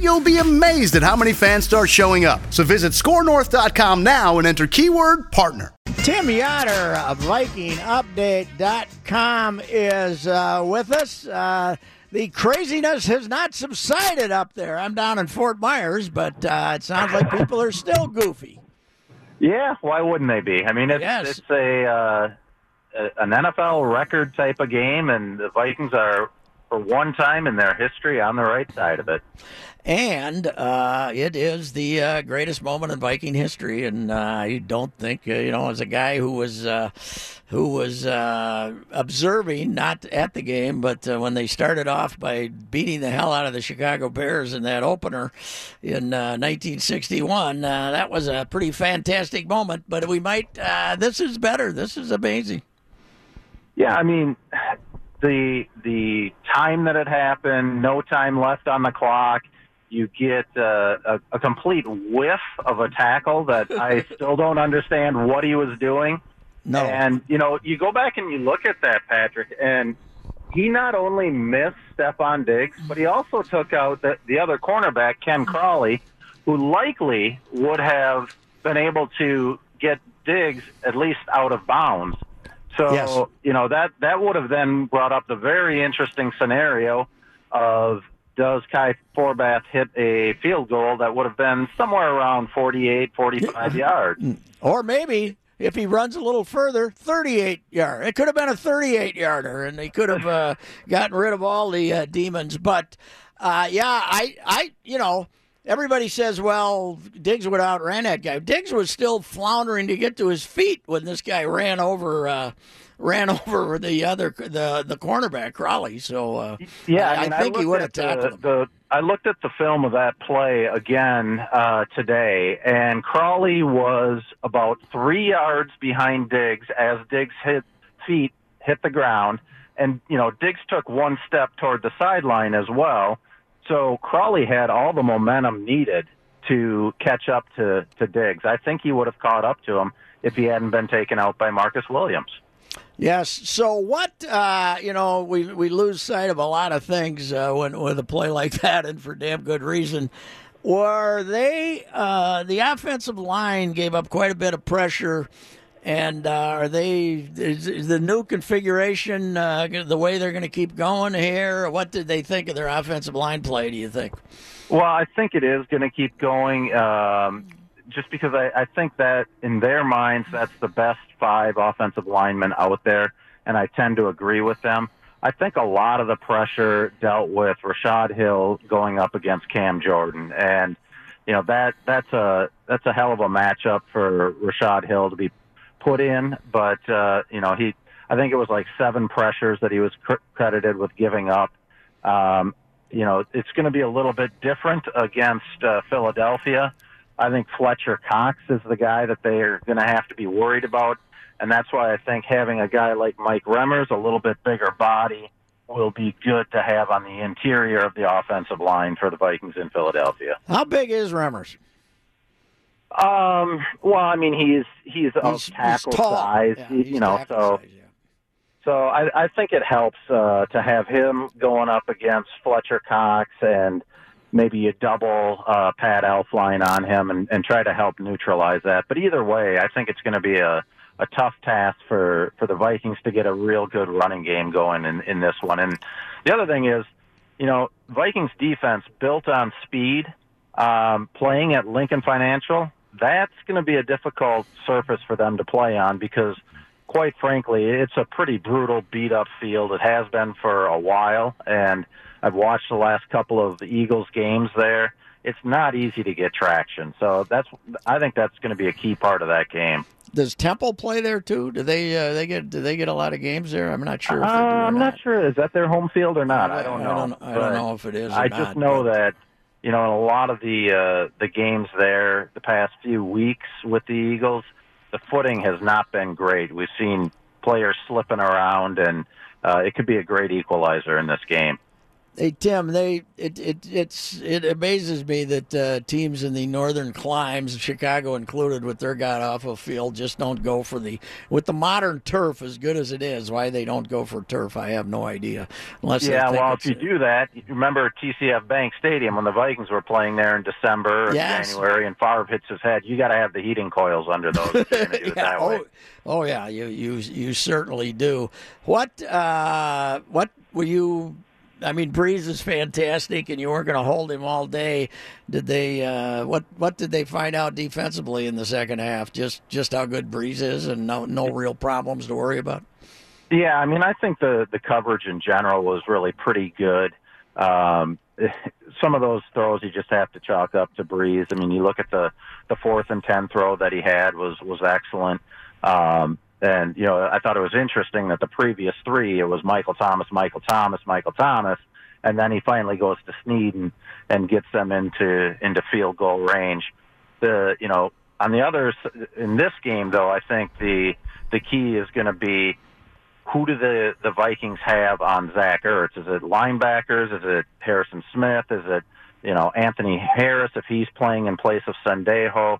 you'll be amazed at how many fans start showing up. So visit scorenorth.com now and enter keyword partner. Tim Yotter of VikingUpdate.com is uh, with us. Uh, the craziness has not subsided up there. I'm down in Fort Myers, but uh, it sounds like people are still goofy. Yeah, why wouldn't they be? I mean, it's Yes. it's a uh, a- an NFL record type of game, and the Vikings are for one time in their history on the right side of it. And uh, it is the uh, greatest moment in Viking history. And uh, I don't think, uh, you know, as a guy who was uh, who was uh, observing, not at the game, but uh, when they started off by beating the hell out of the Chicago Bears in that opener in uh, 1961, uh, that was a pretty fantastic moment. But we might, uh, this is better. This is amazing. Yeah, I mean, the the time that it happened, no time left on the clock. You get uh, a, a complete whiff of a tackle that I still don't understand what he was doing. No. And you know, you go back and you look at that, Patrick, and he not only missed Stefon Diggs, but he also took out the, the other cornerback, Ken Crawley, who likely would have been able to get Diggs at least out of bounds. So Yes. you know that that would have then brought up the very interesting scenario of does Kai Forbath hit a field goal that would have been somewhere around 48, 45 yards? Or maybe if he runs a little further, 38 yard. It could have been a 38 yarder, and they could have uh, gotten rid of all the uh, demons. But uh, yeah, I, I, you know, everybody says, well, Diggs would have outran that guy. Diggs was still floundering to get to his feet when this guy ran over. Uh, Ran over the other the the cornerback Crawley, so uh, Yeah, I, I, mean, I think he would have at the- tackled him. The, I looked at the film of that play again uh, today, and Crawley was about three yards behind Diggs as Diggs' hit feet hit the ground, and you know Diggs took one step toward the sideline as well. So Crawley had all the momentum needed to catch up to to Diggs. I think he would have caught up to him if he hadn't been taken out by Marcus Williams. Yes. So what? Uh, you know, we we lose sight of a lot of things uh, when with a play like that, and for damn good reason. Were they uh, the offensive line gave up quite a bit of pressure, and uh, are they is, is the new configuration uh, the way they're going to keep going here? What did they think of their offensive line play? Do you think? Well, I think it is going to keep going, um, just because I, I think that in their minds that's the best five offensive linemen out there, and I tend to agree with them. I think a lot of the pressure dealt with Rashad Hill going up against Cam Jordan, and you know that that's a that's a hell of a matchup for Rashad Hill to be put in. But uh, you know he, I think it was like seven pressures that he was cr- credited with giving up. Um, you know, it's going to be a little bit different against uh, Philadelphia. I think Fletcher Cox is the guy that they are going to have to be worried about, and that's why I think having a guy like Mike Remmers, a little bit bigger body, will be good to have on the interior of the offensive line for the Vikings in Philadelphia. How big is Remmers? Um, well, I mean, he's he's, He's- of he's tackle tall. size, Yeah, you know, so. size, yeah. So I, I think it helps uh, to have him going up against Fletcher Cox and maybe you double uh, Pat Elflein on him and, and try to help neutralize that. But either way, I think it's going to be a, a tough task for, for the Vikings to get a real good running game going in, in this one. And the other thing is, you know, Vikings defense built on speed, um, playing at Lincoln Financial. That's going to be a difficult surface for them to play on because, quite frankly, it's a pretty brutal, beat up field. It has been for a while, and I've watched the last couple of the Eagles games there. It's not easy to get traction. So that's I think that's going to be a key part of that game. Does Temple play there too? Do they uh, they get do they get a lot of games there? I'm not sure. Uh, I'm not. not sure. Is that their home field or not? I don't know. I don't, I don't know if it is. I not, just know that you know in a lot of the uh, the games there the past few weeks with the Eagles, the footing has not been great. We've seen players slipping around, and uh, it could be a great equalizer in this game. Hey Tim, they it, it it's it amazes me that uh, teams in the northern climes, Chicago included, with their god awful field, just don't go for the with the modern turf as good as it is. Why they don't go for turf, I have no idea. Unless yeah, well, if you do that, remember TCF Bank Stadium when the Vikings were playing there in December or Yes. January, and Favre hits his head. You got to have the heating coils under those. If you're going to do it yeah, oh, oh yeah, you you you certainly do. What uh, what were you? I mean, Brees is fantastic, and you weren't going to hold him all day. Did they? Uh, what what did they find out defensively in the second half? Just just how good Brees is, and no no real problems to worry about. Yeah, I mean, I think the the coverage in general was really pretty good. Um, some of those throws you just have to chalk up to Brees. I mean, you look at the the fourth and ten throw that he had was was excellent. Um, and you know, I thought it was interesting that the previous three it was Michael Thomas, Michael Thomas, Michael Thomas, and then he finally goes to Snead and, and gets them into into field goal range. The you know on the others in this game though, I think the the key is going to be who do the the Vikings have on Zach Ertz? Is it linebackers? Is it Harrison Smith? Is it you know Anthony Harris if he's playing in place of Sendejo?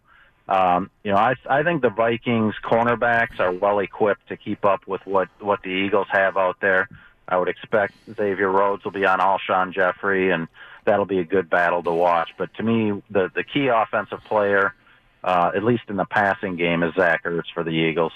Um, you know, I I think the Vikings cornerbacks are well equipped to keep up with what what the Eagles have out there. I would expect Xavier Rhodes will be on Alshon Jeffery, and that'll be a good battle to watch. But to me, the the key offensive player, uh, at least in the passing game, is Zach Ertz for the Eagles.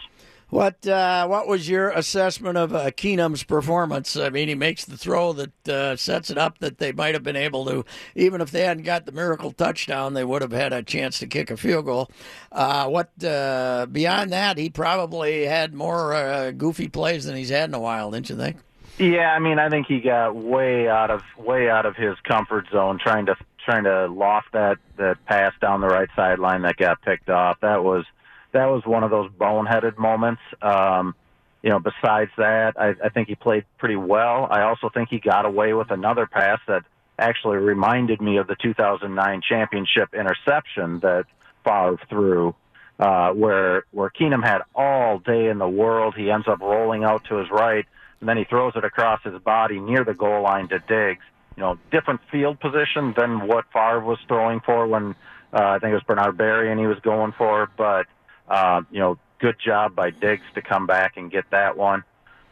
What uh, what was your assessment of uh, Keenum's performance? I mean, he makes the throw that uh, sets it up that they might have been able to, even if they hadn't got the miracle touchdown, they would have had a chance to kick a field goal. Uh, what uh, beyond that, he probably had more uh, goofy plays than he's had in a while, didn't you think? Yeah, I mean, I think he got way out of way out of his comfort zone trying to trying to loft that that pass down the right sideline that got picked off. That was that was one of those boneheaded moments. Um, you know, besides that, I, I think he played pretty well. I also think he got away with another pass that actually reminded me of the 2009 championship interception that Favre threw, uh, where where Keenum had all day in the world. He ends up rolling out to his right, and then he throws it across his body near the goal line to Diggs. You know, different field position than what Favre was throwing for when uh, I think it was Bernard Berry and he was going for, but uh, you know, good job by Diggs to come back and get that one.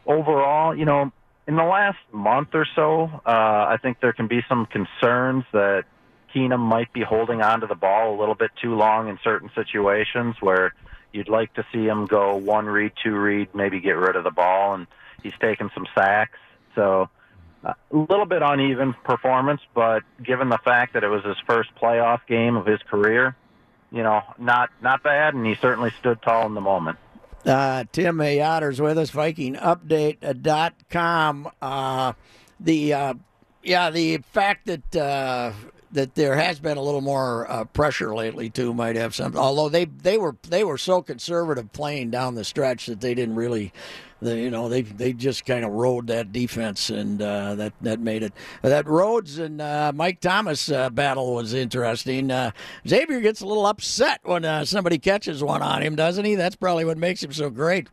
Overall, you know, in the last month or so, uh, I think there can be some concerns that Keenum might be holding on to the ball a little bit too long in certain situations where you'd like to see him go one read, two read, maybe get rid of the ball, and he's taken some sacks. So uh, a little bit uneven performance, but given the fact that it was his first playoff game of his career, you know, not not bad, and he certainly stood tall in the moment. Uh, Tim Yotter's with us, VikingUpdate.com. Uh, the uh, yeah, the fact that uh, that there has been a little more uh, pressure lately too might have something. Although they they were they were so conservative playing down the stretch that they didn't really. The, you know they they just kind of rode that defense and uh, that that made it that Rhodes and uh, Mike Thomas uh, battle was interesting. Uh, Xavier gets a little upset when uh, somebody catches one on him, doesn't he? That's probably what makes him so great.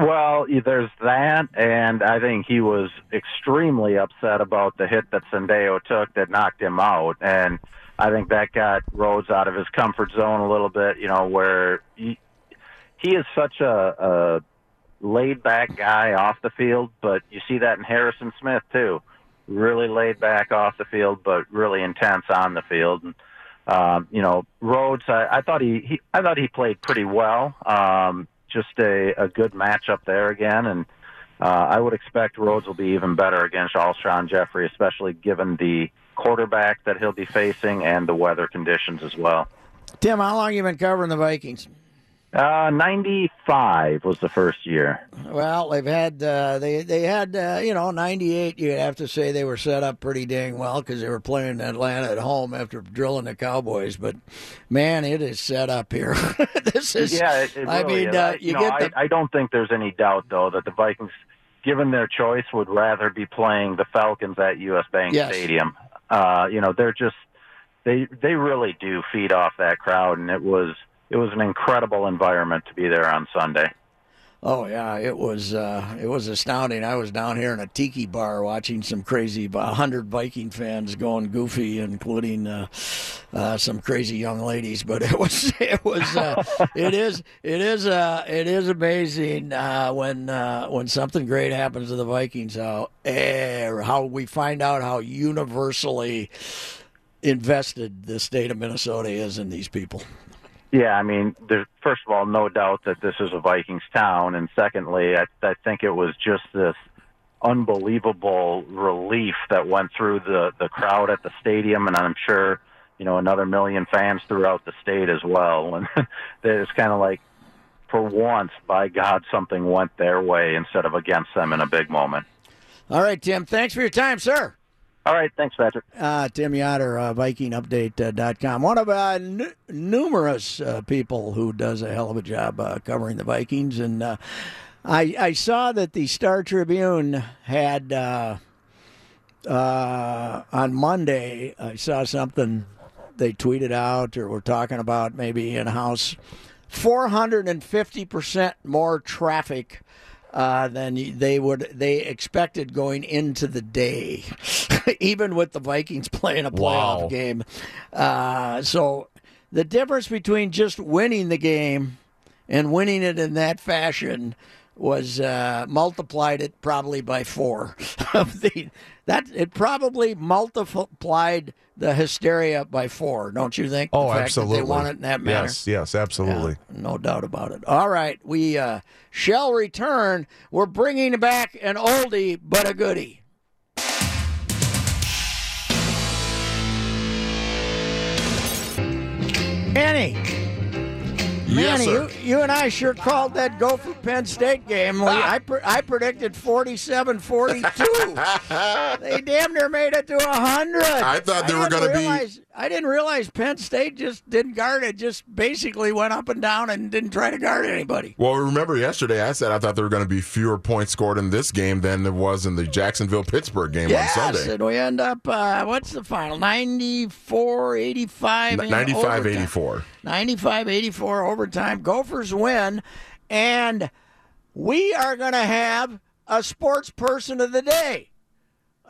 Well, there's that, and I think he was extremely upset about the hit that Sendejo took that knocked him out, and I think that got Rhodes out of his comfort zone a little bit. You know, where he he is such a, a laid back guy off the field, but you see that in Harrison Smith too. Really laid back off the field, but really intense on the field. And, um, you know, Rhodes, I, I thought he, he I thought he played pretty well. Um, just a, a good matchup there again, and uh, I would expect Rhodes will be even better against Alshon Jeffery, especially given the quarterback that he'll be facing and the weather conditions as well. Tim, how long you been covering the Vikings? Uh, 95 was the first year. Well, they've had uh, they they had uh, you know 98. You'd have to say they were set up pretty dang well because they were playing Atlanta at home after drilling the Cowboys. But man, it is set up here. this is Yeah, it, it I really mean, uh, you you know, get I, I don't think there's any doubt though that the Vikings, given their choice, would rather be playing the Falcons at U.S. Bank Yes. Stadium. Uh, you know, they're just they they really do feed off that crowd, and it was it was an incredible environment to be there on Sunday. Oh yeah, it was uh, it was astounding. I was down here in a tiki bar watching some crazy hundred Viking fans going goofy, including uh, uh, some crazy young ladies. But it was it was uh, it is it is uh, it is amazing uh, when when something great happens to the Vikings. How eh, how we find out how universally invested the state of Minnesota is in these people. Yeah, I mean, there's first of all no doubt that this is a Vikings town, and secondly, I, I think it was just this unbelievable relief that went through the the crowd at the stadium, and I'm sure you know another million fans throughout the state as well. And it's kind of like, for once, by God, something went their way instead of against them in a big moment. All right, Tim. Thanks for your time, sir. All right, thanks, Patrick. Uh, Tim Yotter, uh, VikingUpdate.com. One of uh, n- numerous uh, people who does a hell of a job uh, covering the Vikings. And uh, I, I saw that the Star Tribune had uh, uh, on Monday, I saw something they tweeted out or were talking about maybe in house 450% more traffic uh, than they would they expected going into the day, even with the Vikings playing a playoff Wow. game. Uh, so the difference between just winning the game and winning it in that fashion was uh, multiplied it probably by four. Of the that it probably multiplied the hysteria by four. Don't you think? Oh, absolutely. They won it in that manner. Yes, yes, absolutely. Yeah, no doubt about it. All right, we uh, shall return. We're bringing back an oldie but a goodie. Manny. Yes, you, you and I sure called that Gopher Penn State game. We, ah. I, pre- I predicted 47 42. they damn near made it to 100. I thought they were gonna be- realize- I didn't realize Penn State just didn't guard it, just basically went up and down and didn't try to guard anybody. Well, remember yesterday I said I thought there were going to be fewer points scored in this game than there was in the Jacksonville Pittsburgh game Yes, on Sunday. and we end up, uh, what's the final? 94 85. 95 84. 95 84 overtime. Gophers win. And we are going to have a sports person of the day.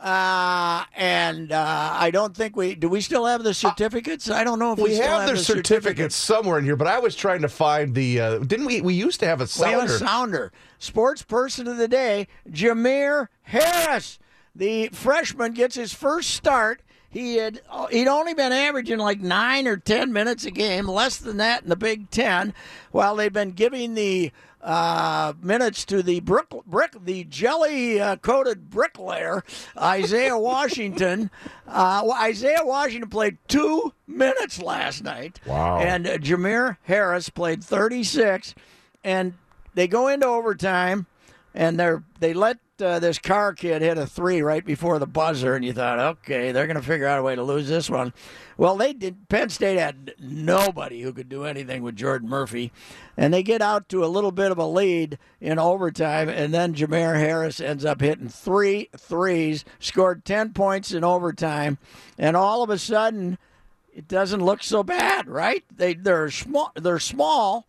Uh, and uh, I don't think we do. We still have the certificates. I don't know if we, We still have their the certificates somewhere in here, but I was trying to find the. Uh, didn't we? We used to have a We have a sounder. sounder. Sports person of the day, Jamir Harris. The freshman gets his first start. He had he'd only been averaging like nine or ten minutes a game, less than that in the Big Ten. While they've been giving the uh, minutes to the brick, brick the jelly uh, coated bricklayer Isaiah Washington. Uh, Isaiah Washington played two minutes last night. Wow. And uh, Jamir Harris played 36, and they go into overtime, and they're they let uh, this car kid hit a three right before the buzzer, and you thought, okay, they're going to figure out a way to lose this one. Well, they did. Penn State had nobody who could do anything with Jordan Murphy, and they get out to a little bit of a lead in overtime, and then Jamir Harris ends up hitting three threes, scored ten points in overtime, and all of a sudden, it doesn't look so bad, right? They they're small. They're small,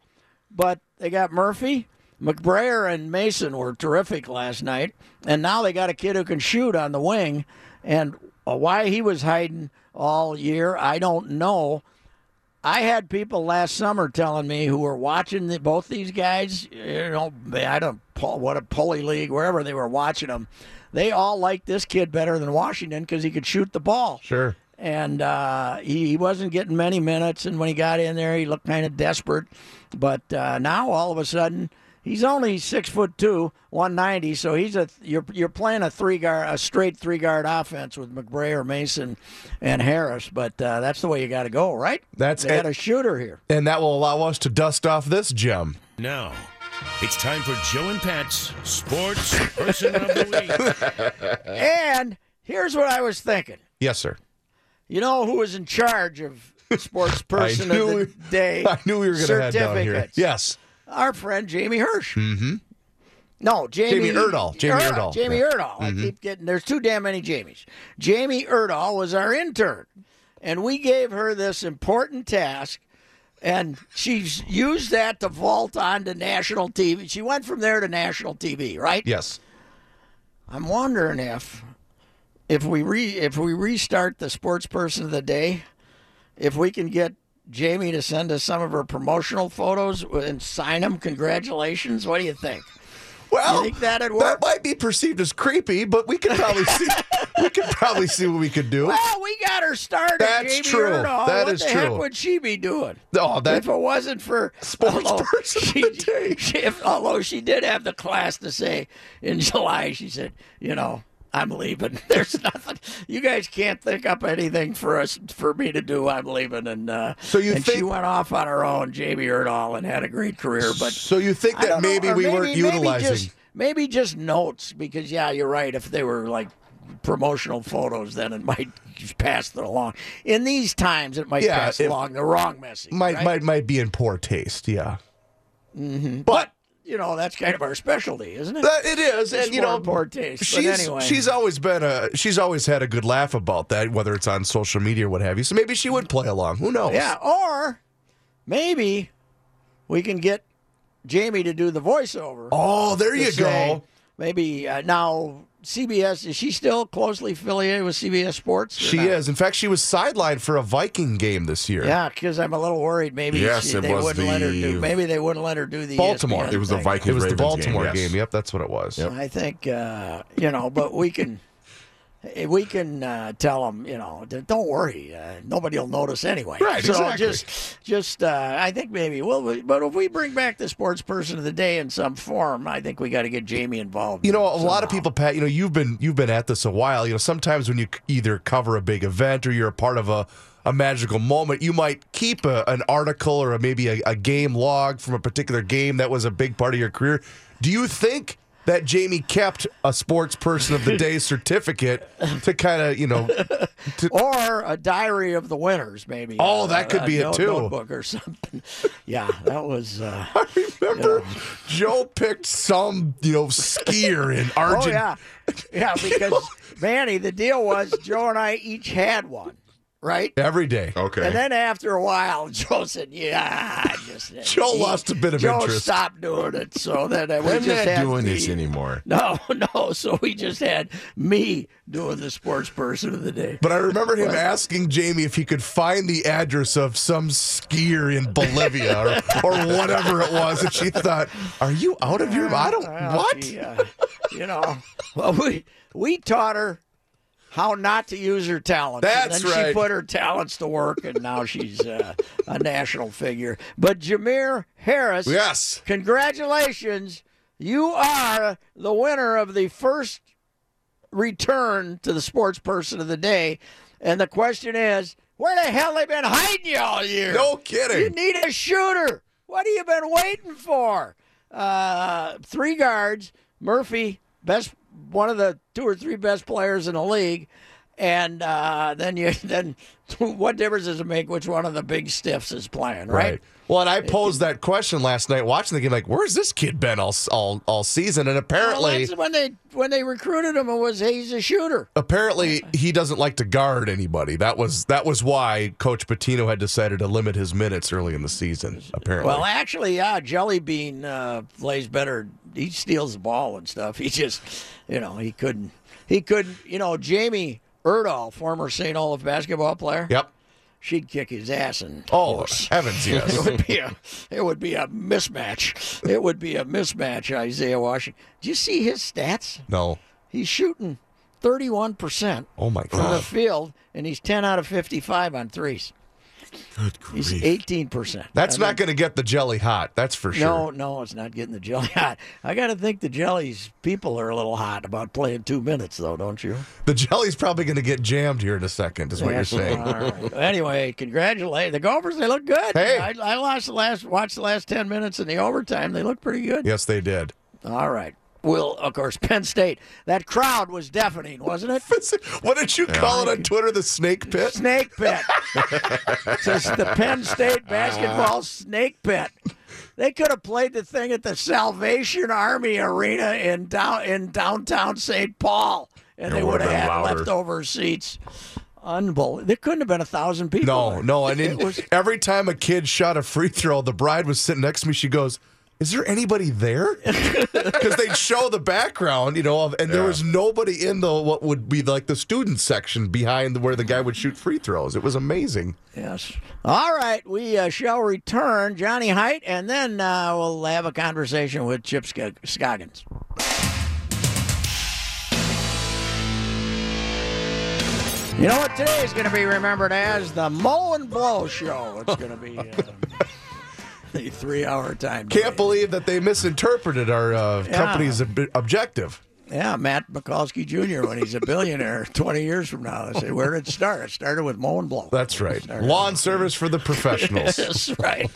but they got Murphy. McBrayer and Mason were terrific last night, and now they got a kid who can shoot on the wing. And uh, why he was hiding all year, I don't know. I had people last summer telling me who were watching the, both these guys. You know, I don't what a pulley league wherever they were watching them. They all liked this kid better than Washington because he could shoot the ball Sure. and uh, he, he wasn't getting many minutes. And when he got in there, he looked kind of desperate. But uh, now all of a sudden, He's only six foot two, one ninety. So he's a you're you're playing a three guard, a straight three guard offense with McBray or Mason, and Harris. But uh, that's the way you got to go, right? That's they got a shooter here. And that will allow us to dust off this gem. Now, it's time for Joe and Pat's Sports Person of the Week. And here's what I was thinking. Yes, sir. You know who was in charge of sports person knew of the day? I knew we were going to head down here. Yes. Our friend Jamie Hirsch. Mm-hmm. No, Jamie, Jamie Erdahl. Jamie Erdahl. Jamie Yeah. Erdahl. I keep getting there's too damn many Jamies. Jamie Erdahl was our intern, and we gave her this important task. And she's used that to vault onto national TV. She went from there to national TV, right? Yes. I'm wondering if if we re if we restart the sports person of the day, if we can get Jamie to send us some of her promotional photos and sign them. Congratulations. What do you think? Well, You think that'd that might be perceived as creepy, but we could probably see. we could probably see what we could do. Well, we got her started. That's Jamie true. Erdahl. That what is the heck would she be doing? Oh, that if it wasn't for Sports although person of the day. she- if- although she did have the class to say in July, she said, you know, I'm leaving. There's nothing. You guys can't think up anything for us for me to do. I'm leaving, and uh, So you and she think- went off on her own, Jamie Erdahl, and had a great career. But so you think that don't know, maybe we maybe, weren't maybe utilizing? just, maybe just notes because yeah, you're right. If they were like promotional photos, then it might pass it along. In these times, it might Yeah, pass if- along the wrong message. might right? might might be in poor taste. Yeah. but you know that's kind of our specialty, isn't it? That it is, It's and you know, poor taste. But she's anyway. she's always been a she's always had a good laugh about that, whether it's on social media or what have you. So maybe she would play along. Who knows? yeah, or maybe we can get Jamie to do the voiceover. Oh, there you say- go. Maybe uh, now CBS is she still closely affiliated with CBS Sports? She not? is. In fact, she was sidelined for a Viking game this year. Yeah, because I'm a little worried. Maybe Yes, she, it they was wouldn't let her do. Maybe they wouldn't let her do the Baltimore. ESPN It was the thing. Vikings. It was the Baltimore game. game. Yep, that's what it was. I think uh, you know, but we can we can uh, tell them, you know, don't worry, uh, nobody will notice anyway. Right, So exactly. just just uh, I think maybe well, we- but if we bring back the sports person of the day in some form, I think we got to get Jamie involved. You know, a lot of people, Pat. You know, you've been you've been at this a while. You know, sometimes when you either cover a big event or you're a part of a, a magical moment, you might keep a, an article or a, maybe a, a game log from a particular game that was a big part of your career. Do you think that Jamie kept a sports person of the day certificate to kind of you know? To, or a diary of the winners, maybe. Oh, Uh, that could a be it, note- too. Notebook or something. yeah, that was. Uh, I remember, Joe picked some you know skier in oh Argentina. yeah, yeah. Because Manny, the deal was Joe and I each had one, right? Every day. Okay. And then after a while, Joe said, "Yeah, I just." Joe lost a bit of Joe interest. stopped doing it, so then we I'm just not had doing the- this anymore. No, no. So we just had me doing the sports person of the day. But I remember him asking Jamie if he could find the address of some skier in Bolivia or, or whatever it was. And she thought, Are you out of your I don't Well, what? she, uh, you know, well, we we taught her how not to use her talents. That's and then right. She put her talents to work, and now she's uh, a national figure. But Jamir Harris, Yes. congratulations! You are the winner of the first return to the sports person of the day. And the question is, where the hell they been hiding you all year? No kidding. You need a shooter. What have you been waiting for? Uh, three guards. Murphy, best one of the two or three best players in the league. And uh, then you then what difference does it make which one of the big stiffs is playing, right? Well, and I posed that question last night watching the game, like, where's this kid been all all, all season? And Well, apparently, that's when they when they recruited him, it was he's a shooter. apparently he doesn't like to guard anybody. That was that was why Coach Pitino had decided to limit his minutes early in the season. Apparently, Well, actually, yeah, Jelly Bean uh, plays better. He steals the ball and stuff. He just, you know, he couldn't. He couldn't. You know, Jamie Erdahl, former St. Olaf basketball player. yep. She'd kick his ass and. Oh heavens, yes It would be a, it would be a mismatch. It would be a mismatch. Isaiah Washington. Do you see his stats? No. He's shooting thirty-one percent Oh my god from the field, and he's ten out of fifty-five on threes. He's grief. eighteen percent. That's not going to get the jelly hot. That's for sure. No, no, it's not getting the jelly hot. I got to think the jellies people are a little hot about playing two minutes, though, don't you? The jelly's probably going to get jammed here in a second. Is what you're saying. All right. Anyway, congratulate the Gophers. They look good. Hey. I, I watched the last watched the last ten minutes in the overtime. They look pretty good. Yes, they did. All right. Well, of course, Penn State. That crowd was deafening, wasn't it? What did you call it on Twitter? The snake pit. Snake pit. it's just the Penn State basketball snake pit. They could have played the thing at the Salvation Army Arena in down in downtown St. Paul, and It they would would've had louder. leftover seats. Unbelievable. There couldn't have been a thousand people. No, there. no. And it in, was every time a kid shot a free throw, the bride was sitting next to me. She goes, "Is there anybody there?" Because they'd show the background, you know, of, and there was nobody in the what would be like the student section behind where the guy would shoot free throws. It was amazing. Yes. All right. We uh, shall return, Johnny Heidt, and then uh, we'll have a conversation with Chip Sc- Scoggins. You know what? Today is going to be remembered as the Mow and Blow Show. It's going to be uh, the three hour time. Can't delay. believe that they misinterpreted our uh, Yeah. company's ob- objective. Yeah, Matt Mikulski Jr., when he's a billionaire 20 years from now. They say, where did it start? It started with Mow and Blow. That's right. Started- Lawn service for the professionals. That's right.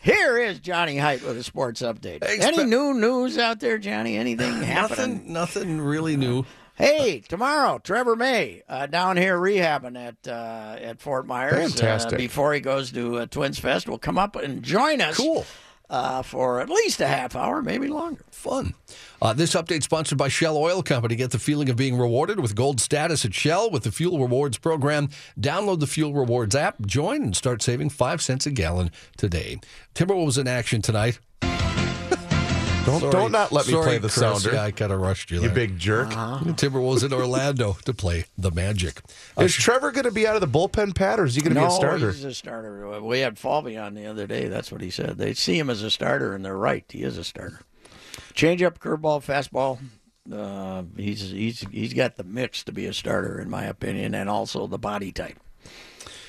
Here is Johnny Heidt with a sports update. Thanks, Any new news out there, Johnny? Anything happening? Nothing, nothing really new. Hey, tomorrow, Trevor May uh, down here rehabbing at uh, at Fort Myers. Fantastic. Uh, before he goes to uh, Twins Fest, will come up and join us. Cool. Uh, for at least a half hour, maybe longer. Fun. Uh, this update sponsored by Shell Oil Company. Get the feeling of being rewarded with gold status at Shell with the Fuel Rewards program. Download the Fuel Rewards app, join, and start saving five cents a gallon today. Timberwolves in action tonight. Don't Sorry. don't not let me Sorry, play the Chris. sounder. Yeah, I kind of rushed you you big jerk. Timberwolves in Orlando to play the Magic. Uh, Is Trevor going to be out of the bullpen, Pat, or is he going to no, be a starter? he's a starter. We had Falvey on the other day. That's what he said. They see him as a starter, and they're right. He is a starter. Change up, curveball, fastball. Uh, he's he's he's got the mix to be a starter, in my opinion, and also the body type.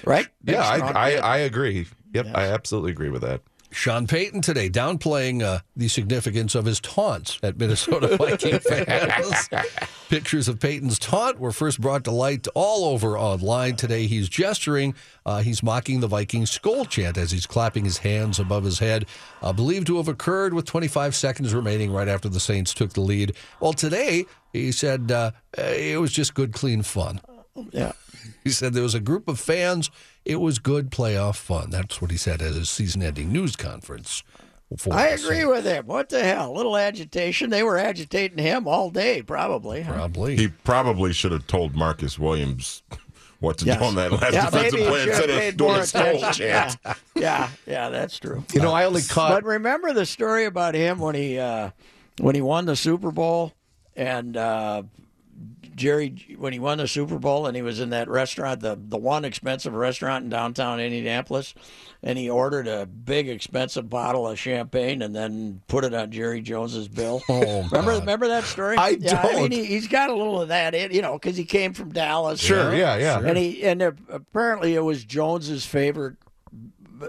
Right? Big, Yeah, I, I. I agree. Yep, I absolutely agree with that. Sean Payton today downplaying uh, the significance of his taunts at Minnesota Viking fans. Pictures of Payton's taunt were first brought to light all over online today. He's gesturing. Uh, he's mocking the Viking skull chant as he's clapping his hands above his head, uh, believed to have occurred with 25 seconds remaining right after the Saints took the lead. Well, today he said uh, it was just good, clean fun. Yeah. He said there was a group of fans. It was good playoff fun. That's what he said at his season-ending news conference. I agree Saints. with him. What the hell? little agitation. They were agitating him all day, probably. Probably. He probably should have told Marcus Williams what to Yes. do on that last yeah, defensive play instead of doing more a skull attention. chant. Yeah, yeah, yeah, that's true. You know, I only caught. But remember the story about him when he uh, when he won the Super Bowl and uh, Jerry when he won the Super Bowl and he was in that restaurant, the the one expensive restaurant in downtown Indianapolis, and he ordered a big expensive bottle of champagne and then put it on Jerry Jones's bill. Oh, remember God. remember that story? I yeah, I mean, don't. he, he's got a little of that, in, you know, because he came from Dallas. Sure, you know? yeah, yeah. And he and apparently it was Jones's favorite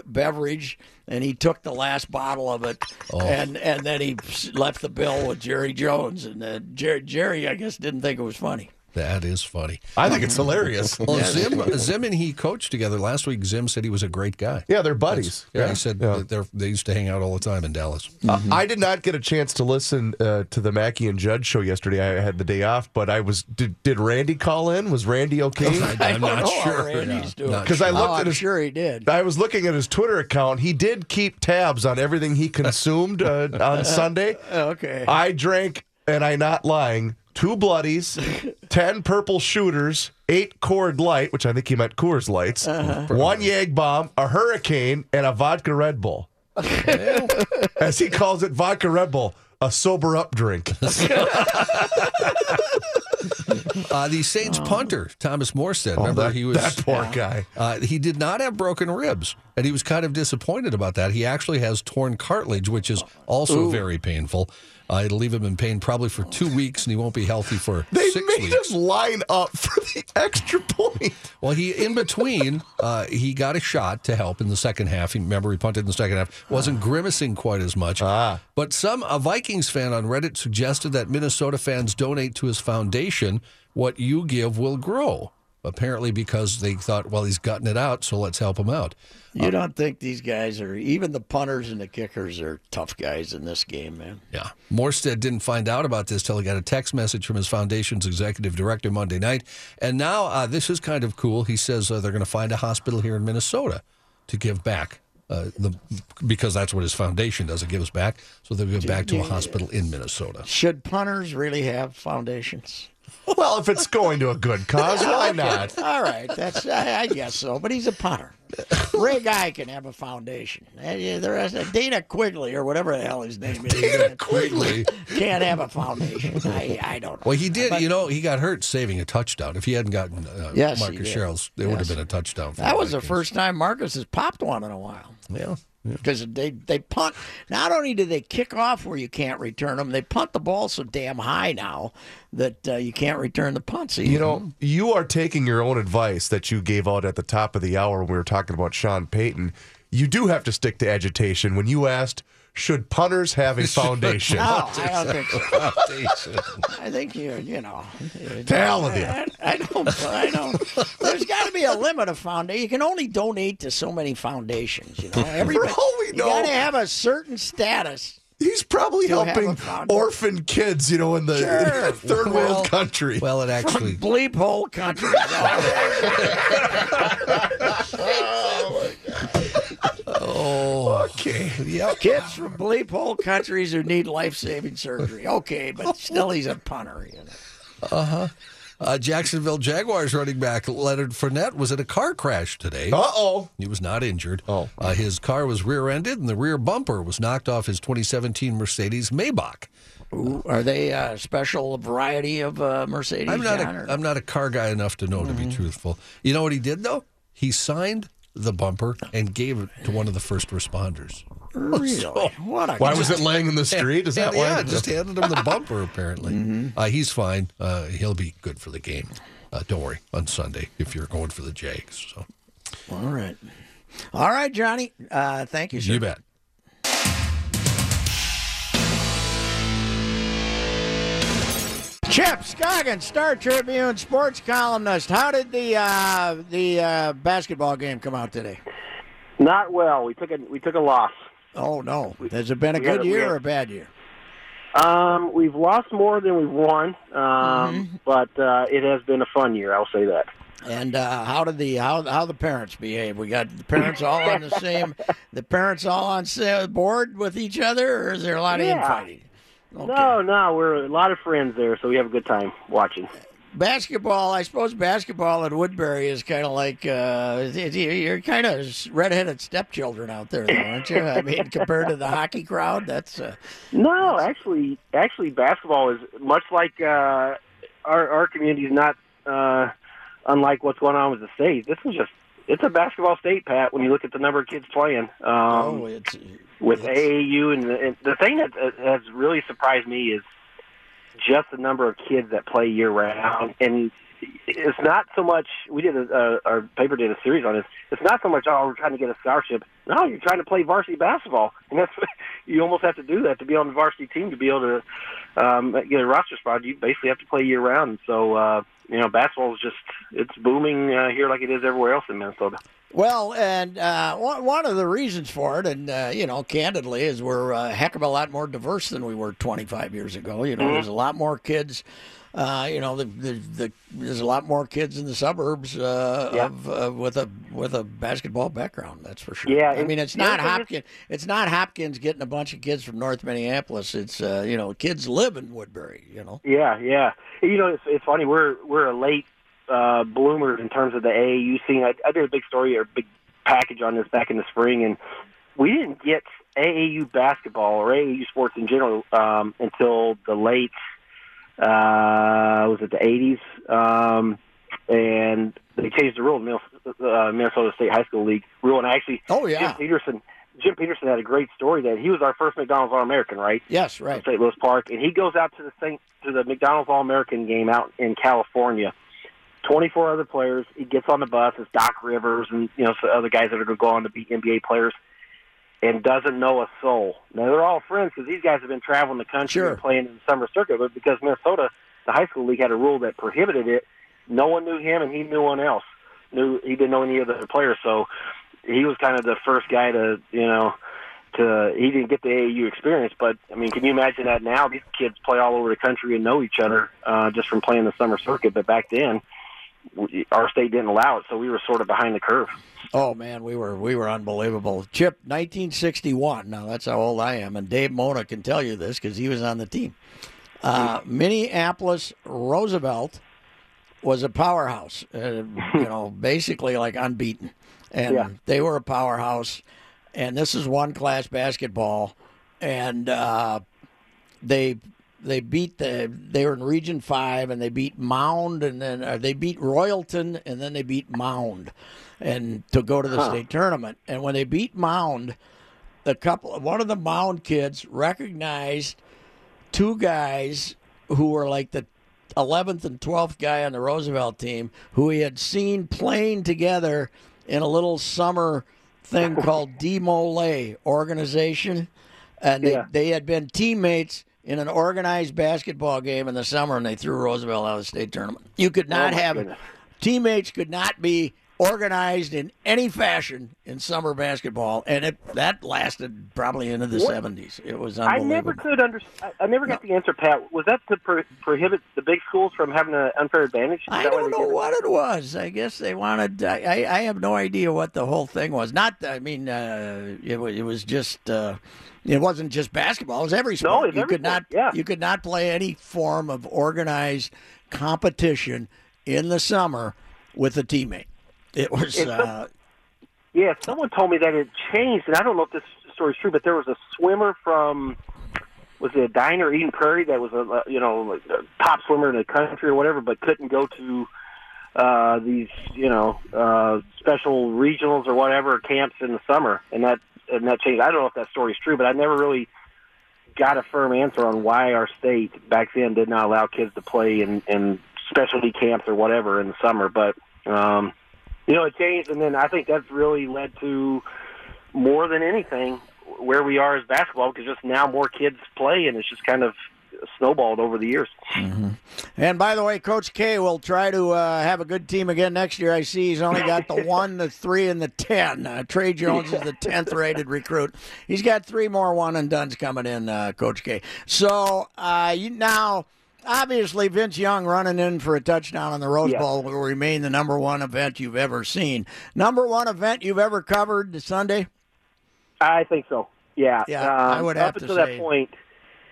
beverage, and he took the last bottle of it, Oh. and and then he left the bill with Jerry Jones, and uh, Jerry, Jerry, I guess, didn't think it was funny. That is funny. I think it's hilarious. Well, Zim, Zim and he coached together last week. Zim said he was a great guy. Yeah, they're buddies. Yeah, he said Yeah. that they're, they used to hang out all the time in Dallas. Uh, I did not get a chance to listen uh, to the Mackey and Judge show yesterday. I had the day off, but I was. Did, did Randy call in? Was Randy okay? I I'm don't not know how sure. Randy's doing. Not 'Cause I Oh, looked at I'm his- sure he did. I was looking at his Twitter account. He did keep tabs on everything he consumed uh, on Sunday. Okay. I drank, and I'm not lying, two bloodies, ten purple shooters, eight Cord Light, which I think he meant Coors Lights, one Yag Bomb, a Hurricane, and a vodka Red Bull. As he calls it, vodka Red Bull, a sober up drink. Uh, the Saints punter, Thomas Morstead, remember Oh, that, he was that poor guy. Uh, he did not have broken ribs, and he was kind of disappointed about that. He actually has torn cartilage, which is also very painful. Uh, it'll leave him in pain probably for two weeks, and he won't be healthy for They six made weeks. him line up for the extra point. Well, he in between, uh, he got a shot to help in the second half. He, remember, he punted in the second half. wasn't grimacing quite as much. Ah. But some a Vikings fan on Reddit suggested that Minnesota fans donate to his foundation. What you give will grow. Apparently, because they thought, well, he's gotten it out, so let's help him out. You don't think these guys are even the punters and the kickers are tough guys in this game, man? Yeah. Morstead didn't find out about this till he got a text message from his foundation's executive director Monday night. And now uh, this is kind of cool. He says uh, they're going to find a hospital here in Minnesota to give back. Uh, the because that's what his foundation does. It gives back, so they'll give back to a hospital in Minnesota. Should punters really have foundations? Well, if it's going to a good cause, why not? All right, that's I, I guess so. But he's a punter. Ray Guy can have a foundation. And, yeah, The rest, Dana Quigley or whatever the hell his name is, Dana Quigley. can't have a foundation. I, I don't know. Well, he did. But you know, he got hurt saving a touchdown. If he hadn't gotten uh, Yes, he Marcus did. Sherrills, it would have Yes. been a touchdown. For That was the Vikings. first time Marcus has popped one in a while. Yeah. Because they, they punt. Not only do they kick off where you can't return them, they punt the ball so damn high now that uh, you can't return the punts. So You know, you are taking your own advice that you gave out at the top of the hour when we were talking about Sean Payton. You do have to stick to agitation. When you asked, should punters have a foundation? no, oh, I don't think so. Foundation. I think you, you know. To hell with you. I, I don't. I don't. There's got to be a limit of foundation. You can only donate to so many foundations. You know, everybody. all we know, you got to have a certain status. He's probably To helping orphan kids, you know, in the, Sure. third Well- world country. Well, it actually. Bleep hole country. oh, Oh, okay. yep. Kids from bleep hole countries who need life saving surgery. Okay, but still, he's a punter. You know. Uh, huh. Uh, Jacksonville Jaguars running back Leonard Fournette was in a car crash today. Uh oh. He was not injured. Oh. Uh, his car was rear ended, and the rear bumper was knocked off his 2017 Mercedes Maybach. Ooh, Are they a special variety of uh, Mercedes? I'm not, John, a, or- I'm not a car guy enough to know, to be truthful. You know what he did, though? He signed the bumper and gave it to one of the first responders. really? What a Why was it laying in the street? Is that yeah, why? yeah, just handed him the bumper, apparently. Uh, he's fine. Uh, he'll be good for the game. Uh, don't worry, on Sunday, if you're going for the Jags. So All right. All right, Johnny. Uh, thank you, sir. You bet. Chip Scoggin, Star Tribune sports columnist. How did the uh, the uh, basketball game come out today? Not well. We took a we took a loss. Oh no! Has it been a we good a- year had- or a bad year? Um, we've lost more than we've won, um, Mm-hmm. but uh, it has been a fun year. I'll say that. And uh, how did the how how the parents behave? We got the parents all on the same the parents all on board with each other, or is there a lot of Yeah. infighting? Okay. No, no, we're a lot of friends there, so we have a good time watching. basketball, I suppose basketball at Woodbury is kind of like uh, you're kind of redheaded stepchildren out there, though, aren't you? I mean, compared to the hockey crowd, that's uh, No, actually, actually, basketball is much like uh, our our community is not uh, unlike what's going on with the state. This is just it's a basketball state, Pat. When you look at the number of kids playing, um, oh, it's with it's- AAU, and the, and the thing that has really surprised me is just the number of kids that play year round. And it's not so much. We did a, a our paper did a series on this. It's not so much. Oh, we're trying to get a scholarship. No, you're trying to play varsity basketball, and that's you almost have to do that to be on the varsity team to be able to um, get a roster spot. You basically have to play year round. So uh, you know, basketball is just it's booming uh, here like it is everywhere else in Minnesota. Well, and uh, one one of the reasons for it, and uh, you know, candidly, is we're a heck of a lot more diverse than we were 25 years ago. You know, there's a lot more kids. Uh, you know, the, the, the, there's a lot more kids in the suburbs uh, Yeah. of uh, with a with a basketball background. That's for sure. Yeah, I mean, it's not Hopkins. It's not Hopkins getting a bunch of kids from North Minneapolis. It's uh, you know, kids live in Woodbury. You know. Yeah, yeah. You know, it's, it's funny. We're we're a late uh, bloomer in terms of the AAU scene. I, I did a big story or a big package on this back in the spring, and we didn't get AAU basketball or AAU sports in general um, until the late uh, was it the '80s? Um, and they changed the rule in uh, Minnesota State High School League rule. And actually, Oh, yeah. Jim Petersen. Jim Petersen had a great story that he was our first McDonald's All American, right? Yes, from right. St. Louis Park, and he goes out to the St. to the McDonald's All American game out in California. Twenty four other players. He gets on the bus. It's Doc Rivers and you know some other guys that are going to go on to be NBA players, and doesn't know a soul. Now they're all friends because these guys have been traveling the country Sure. and playing in the summer circuit. But because Minnesota, the high school league had a rule that prohibited it, no one knew him, and he knew one else. Knew he didn't know any of the players, so he was kind of the first guy to you know to he didn't get the AAU experience, but I mean, can you imagine that now? These kids play all over the country and know each other uh, just from playing the summer circuit. But back then, we, our state didn't allow it, so we were sort of behind the curve. Oh man, we were we were unbelievable. Chip, 1961. Now that's how old I am, and Dave Mona can tell you this because he was on the team. Uh, Minneapolis Roosevelt was a powerhouse. Uh, you know, basically like unbeaten, and Yeah. they were a powerhouse. And this is one class basketball, and uh, they they beat the they were in Region Five, and they beat Mound, and then uh, they beat Royalton, and then they beat Mound, and to go to the state tournament. And when they beat Mound, the couple one of the Mound kids recognized two guys who were like the 11th and 12th guy on the Roosevelt team who he had seen playing together in a little summer thing called DeMolay organization. And they, Yeah. they had been teammates in an organized basketball game in the summer, and they threw Roosevelt out of the state tournament. You could oh, not Oh, have goodness. teammates could not be organized in any fashion in summer basketball, and it that lasted probably into the seventies. It was I never could understand. I never got the answer, Pat. Was that to pro- prohibit the big schools from having an unfair advantage? Is I don't know did it? what it was. I guess they wanted. I, I, I have no idea what the whole thing was. Not. I mean, uh, it was. It was just. Uh, it wasn't just basketball. It was every sport. No, you every could not. sport, yeah. You could not play any form of organized competition in the summer with a teammate. It was. A- Uh, Yeah, someone told me that it changed, and I don't know if this story's true, but there was a swimmer from was it a diner Eden Prairie that was a you know like a top swimmer in the country or whatever, but couldn't go to uh, these you know uh, special regionals or whatever camps in the summer, and that and that changed. I don't know if that story's true, but I never really got a firm answer on why our state back then did not allow kids to play in, in specialty camps or whatever in the summer. But um, you know, it changed, and then I think that's really led to more than anything where we are as basketball because just now more kids play, and it's just kind of snowballed over the years. And by the way, Coach K will try to uh, have a good team again next year. I see he's only got the one, the three, and the ten. Uh, Tre Jones is the tenth rated recruit. He's got three more one and duns coming in, uh, Coach K. So uh, you, now, obviously, Vince Young running in for a touchdown on the Rose. Bowl will remain the number one event you've ever seen. Number one event you've ever covered Sunday. I think so. Yeah, Yeah, um, I would up have to until say- that point.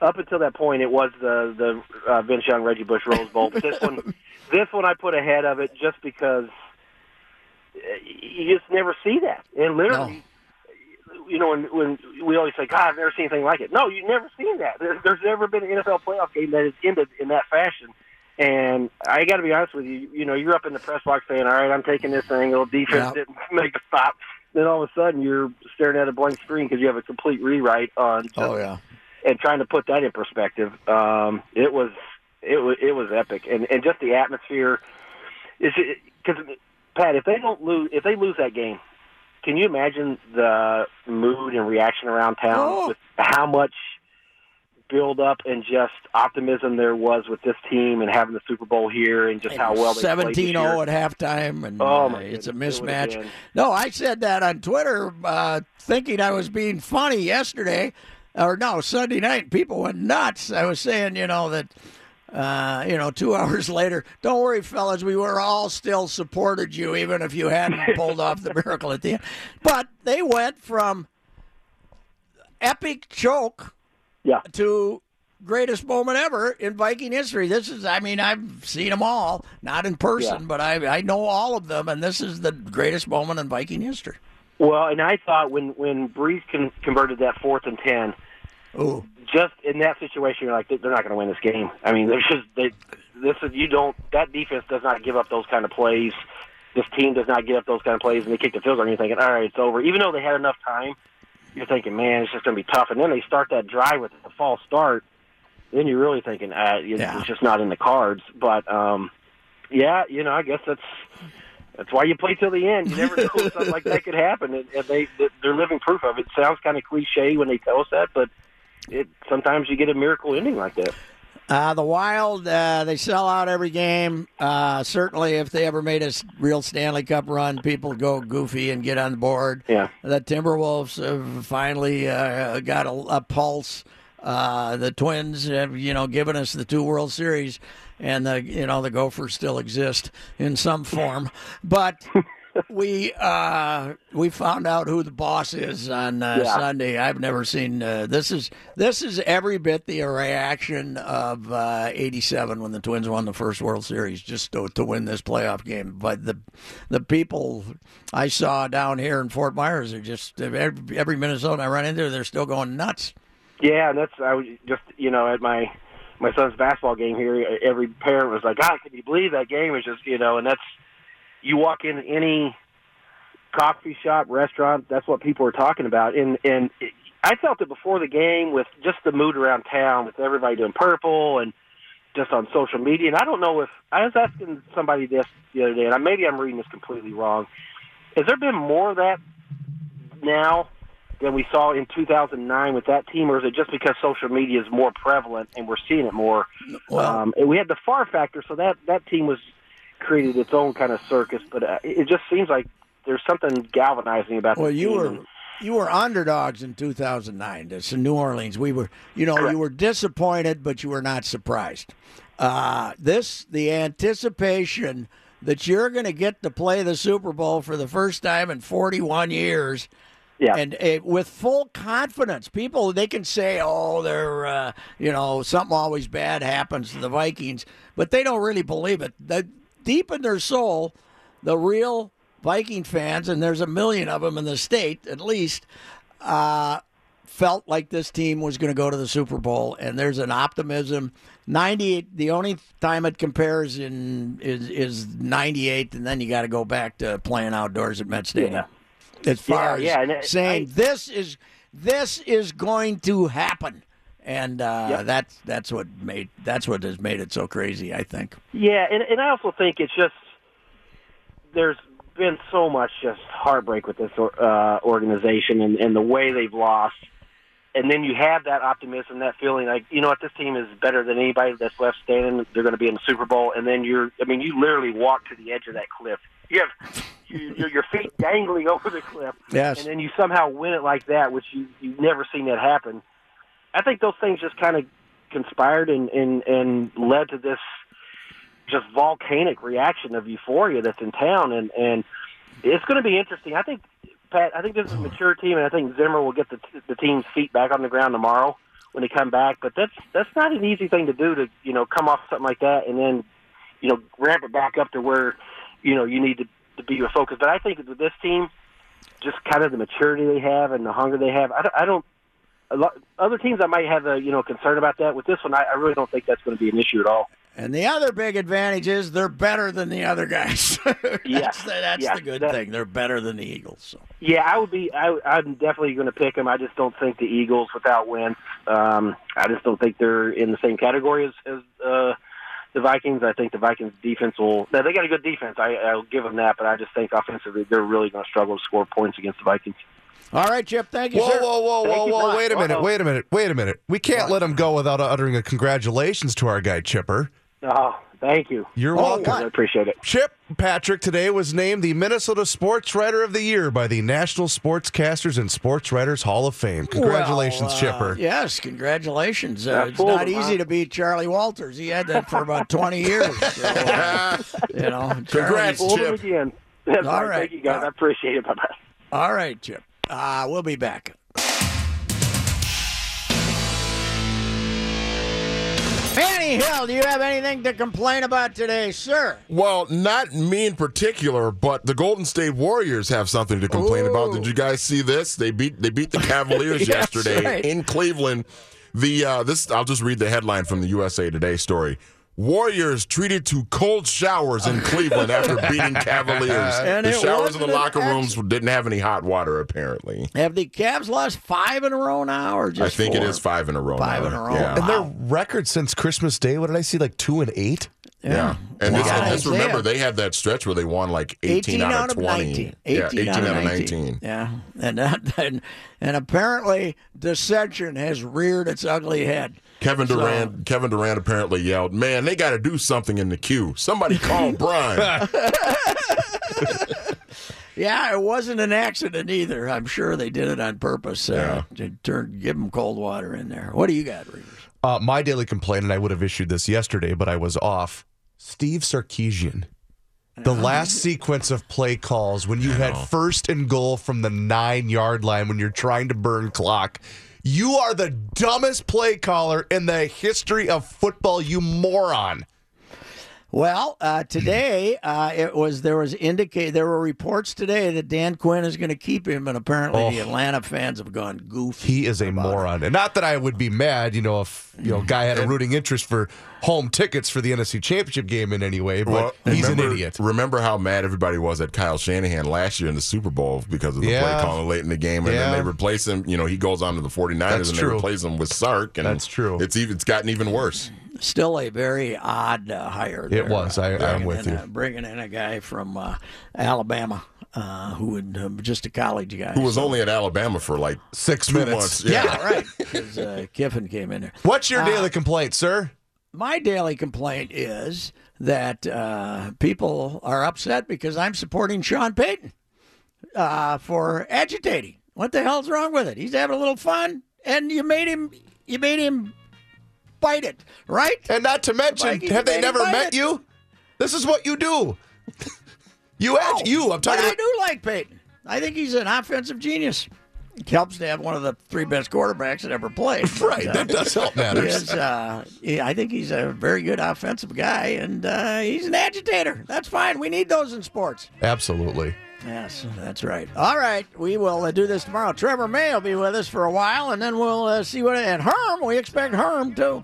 Up until that point, it was the the uh, Vince Young Reggie Bush Rose Bowl. But this one, this one I put ahead of it just because uh, you just never see that. And literally, you know, when when we always say, "God, I've never seen anything like it." No, you've never seen that. There's, there's never been an NFL playoff game that has ended in that fashion. And I got to be honest with you. You know, you're up in the press box saying, "All right, I'm taking this angle." Defense Yeah. didn't make a stop. Then all of a sudden, you're staring at a blank screen because you have a complete rewrite on. Just, Oh yeah. And trying to put that in perspective, um, it was it was it was epic, and and just the atmosphere. Is because Pat, if they don't lose, if they lose that game, can you imagine the mood and reaction around town Oh. with how much build up and just optimism there was with this team and having the Super Bowl here and just how well they played 17 0 at halftime, and Oh, uh, my it's a goodness, it mismatch. No, I said that on Twitter, uh, thinking I was being funny yesterday, or no, Sunday night. People went nuts. I was saying, you know, that. Uh, you know, two hours later, don't worry, fellas, we were all still supported you, even if you hadn't pulled off the miracle at the end. But they went from epic choke Yeah. to greatest moment ever in Viking history. This is, I mean, I've seen them all, not in person, Yeah. but I I know all of them, and this is the greatest moment in Viking history. Well, and I thought when when Brees con- converted that fourth and ten, Ooh. just in that situation, you're like, they're not going to win this game. I mean, there's just they, this is you don't that defense does not give up those kind of plays. This team does not give up those kind of plays, and they kick the field goal, and you're thinking, all right, it's over. Even though they had enough time, you're thinking, man, it's just going to be tough. And then they start that drive with a false start. Then you're really thinking, uh, it's Yeah. just not in the cards. But um, yeah, you know, I guess that's that's why you play till the end. You never know if something like that could happen, and, and they they're living proof of it. Sounds kind of cliche when they tell us that, but it sometimes you get a miracle ending like that. Uh, the Wild, uh, they sell out every game. Uh, certainly, if they ever made a real Stanley Cup run, people go goofy and get on board. Yeah. The Timberwolves have finally uh, got a, a pulse. Uh, the Twins have, you know, given us the two World Series, and the you know the Gophers still exist in some form, but. We uh, we found out who the boss is on uh, Yeah. Sunday. I've never seen uh, this is this is every bit the reaction of uh, '87 when the Twins won the first World Series, just to, to win this playoff game. But the the people I saw down here in Fort Myers are just every, every Minnesota I run into, they're still going nuts. Yeah, and that's I was just you know at my my son's basketball game here. Every parent was like, "God, can you believe that game?" was just you know, and that's you walk in any coffee shop, restaurant. That's what people are talking about, and and it, I felt it before the game with just the mood around town with everybody doing purple and just on social media. And I don't know if I was asking somebody this the other day, and I, maybe I'm reading this completely wrong. Has there been more of that now than we saw in 2009 with that team, or is it just because social media is more prevalent and we're seeing it more? Well- um, and we had the Favre factor, so that that team was created its own kind of circus. But uh, it just seems like there's something galvanizing about. Well, you were you were underdogs in 2009. It's in New Orleans. We were, you know, you were disappointed, but you were not surprised. Uh, this the anticipation that you're going to get to play the Super Bowl for the first time in 41 years. Yeah. And uh, with full confidence, people they can say, "Oh, they're uh, you know something always bad happens to the Vikings," but they don't really believe it. The, deep in their soul, the real Viking fans, and there's a million of them in the state at least, uh, felt like this team was going to go to the Super Bowl, and there's an optimism. 98. The only time it compares in is is 98, and then you got to go back to playing outdoors at Met Stadium. Yeah. As far Yeah, yeah, as it- saying I- this is this is going to happen, and uh, Yep. that's that's what made that's what has made it so crazy. I think. Yeah, and and I also think it's just there's been so much just heartbreak with this uh, organization and, and the way they've lost. And then you have that optimism, that feeling like you know what this team is better than anybody that's left standing. They're going to be in the Super Bowl, and then you're. I mean, you literally walk to the edge of that cliff. You have you, your your feet dangling over the cliff, Yes. and then you somehow win it like that, which you you've never seen that happen. I think those things just kind of conspired and and and led to this just volcanic reaction of euphoria that's in town, and and it's going to be interesting. I think Pat, I think this is a mature team, and I think Zimmer will get the the team's feet back on the ground tomorrow when they come back. But that's that's not an easy thing to do to you know come off something like that and then you know ramp it back up to where you know you need to to be your focus. But I think with this team, just kind of the maturity they have and the hunger they have, I don't. I don't lot, other teams I might have a you know concern about that. With this one, I, I really don't think that's going to be an issue at all. And the other big advantage is they're better than the other guys. that's Yes, the, that's yes, the good that- thing. They're better than the Eagles. So. Yeah, I would be. I, I'm definitely going to pick them. I just don't think the Eagles without Wentz. Um, I just don't think they're in the same category as, as uh, the Vikings. I think the Vikings defense will. Now, they got a good defense. I, I'll give them that, but I just think offensively they're really going to struggle to score points against the Vikings. All right, Chip. Thank you, Whoa, sir. whoa, whoa, Thank whoa, whoa! Brian. Wait a minute! Uh-oh. Wait a minute! Wait a minute! We can't let him go without uttering a congratulations to our guy Chipper. Oh, thank you. You're Oh, welcome. I appreciate it. Chip Patrick today was named the Minnesota Sports Writer of the Year by the National Sportscasters and Sports Writers Hall of Fame. Congratulations, Well, uh, Chipper. Yes, congratulations. Uh, it's not of them, easy huh? to beat Charley Walters. He had that for about 20 years. So, uh, you know, Charlie- Congrats. Chip. again. All all right. right. Thank you, guys. I appreciate it. Bye bye. All right, Chip. Uh, we'll be back. Fanny Hill, do you have anything to complain about today, sir? Well, not me in particular, but the Golden State Warriors have something to complain about. Did you guys see this? They beat they beat the Cavaliers yesterday right. in Cleveland. The uh, this I'll just read the headline from the USA Today story. Warriors treated to cold showers in Cleveland after beating Cavaliers. And the showers in the locker ex- rooms didn't have any hot water, apparently. Have the Cavs lost five in a row now, or just I think it four? is five in a row. Five now. in a row. Yeah. And their record since Christmas Day, what did I see? Like two and eight? Yeah. And this, Wow. and this Isaiah. remember, they had that stretch where they won like 18, out, of 20. 19. yeah, 18, out, of 19. Yeah, and, that, and and apparently dissension has reared its ugly head. Kevin So- Durant Kevin Durant apparently yelled, "Man, they got to do something in the queue. Somebody call Brian." Yeah, it wasn't an accident either. I'm sure they did it on purpose uh, to turn give them cold water in there. What do you got, Reavers? Uh, my daily complaint, and I would have issued this yesterday, but I was off. Steve Sarkisian. The last sequence of play calls when you had first and goal from the nine yard line when you're trying to burn clock. You are the dumbest play caller in the history of football, you moron. Well, uh, today uh, it was there was indicate there were reports today that Dan Quinn is going to keep him, and apparently the Atlanta fans have gone goofy. He is a moron. And not that I would be mad, you know, if you know, guy had a rooting interest for home tickets for the NFC Championship game in any way, but he's remember, an idiot. Remember how mad everybody was at Kyle Shanahan last year in the Super Bowl because of the Yeah. play calling late in the game, and Yeah. then they replace him. You know, he goes on to the 49ers That's and true. they replace him with Sark, and That's true. It's even it's gotten even worse. Still a very odd uh, hire. It there, was. uh, I- I'm bringing with in you. A, bringing in a guy from uh, Alabama uh, who would uh, just a college guy Who was so- only at Alabama for like Six minutes. months? yeah, right because uh, Kiffin came in there. What's your Uh, daily complaint, sir? my daily complaint is that uh, people are upset because I'm supporting Sean Payton uh, for agitating. What the hell's wrong with it? He's having a little fun, and you made him. You made him bite it, right? And not to mention, Vikings have they never met it. you? This is what you do. you act you. I'm But talking I do like Payton. I think he's an offensive genius. It helps to have one of the three best quarterbacks that ever played. Right, But, that does help he matters. is, uh, I think he's a very good offensive guy, and uh, he's an agitator. That's fine. We need those in sports. Absolutely. Yes, that's right. All right, we will uh, do this tomorrow. Trevor May will be with us for a while, and then we'll uh, see what. And Herm, we expect Herm too.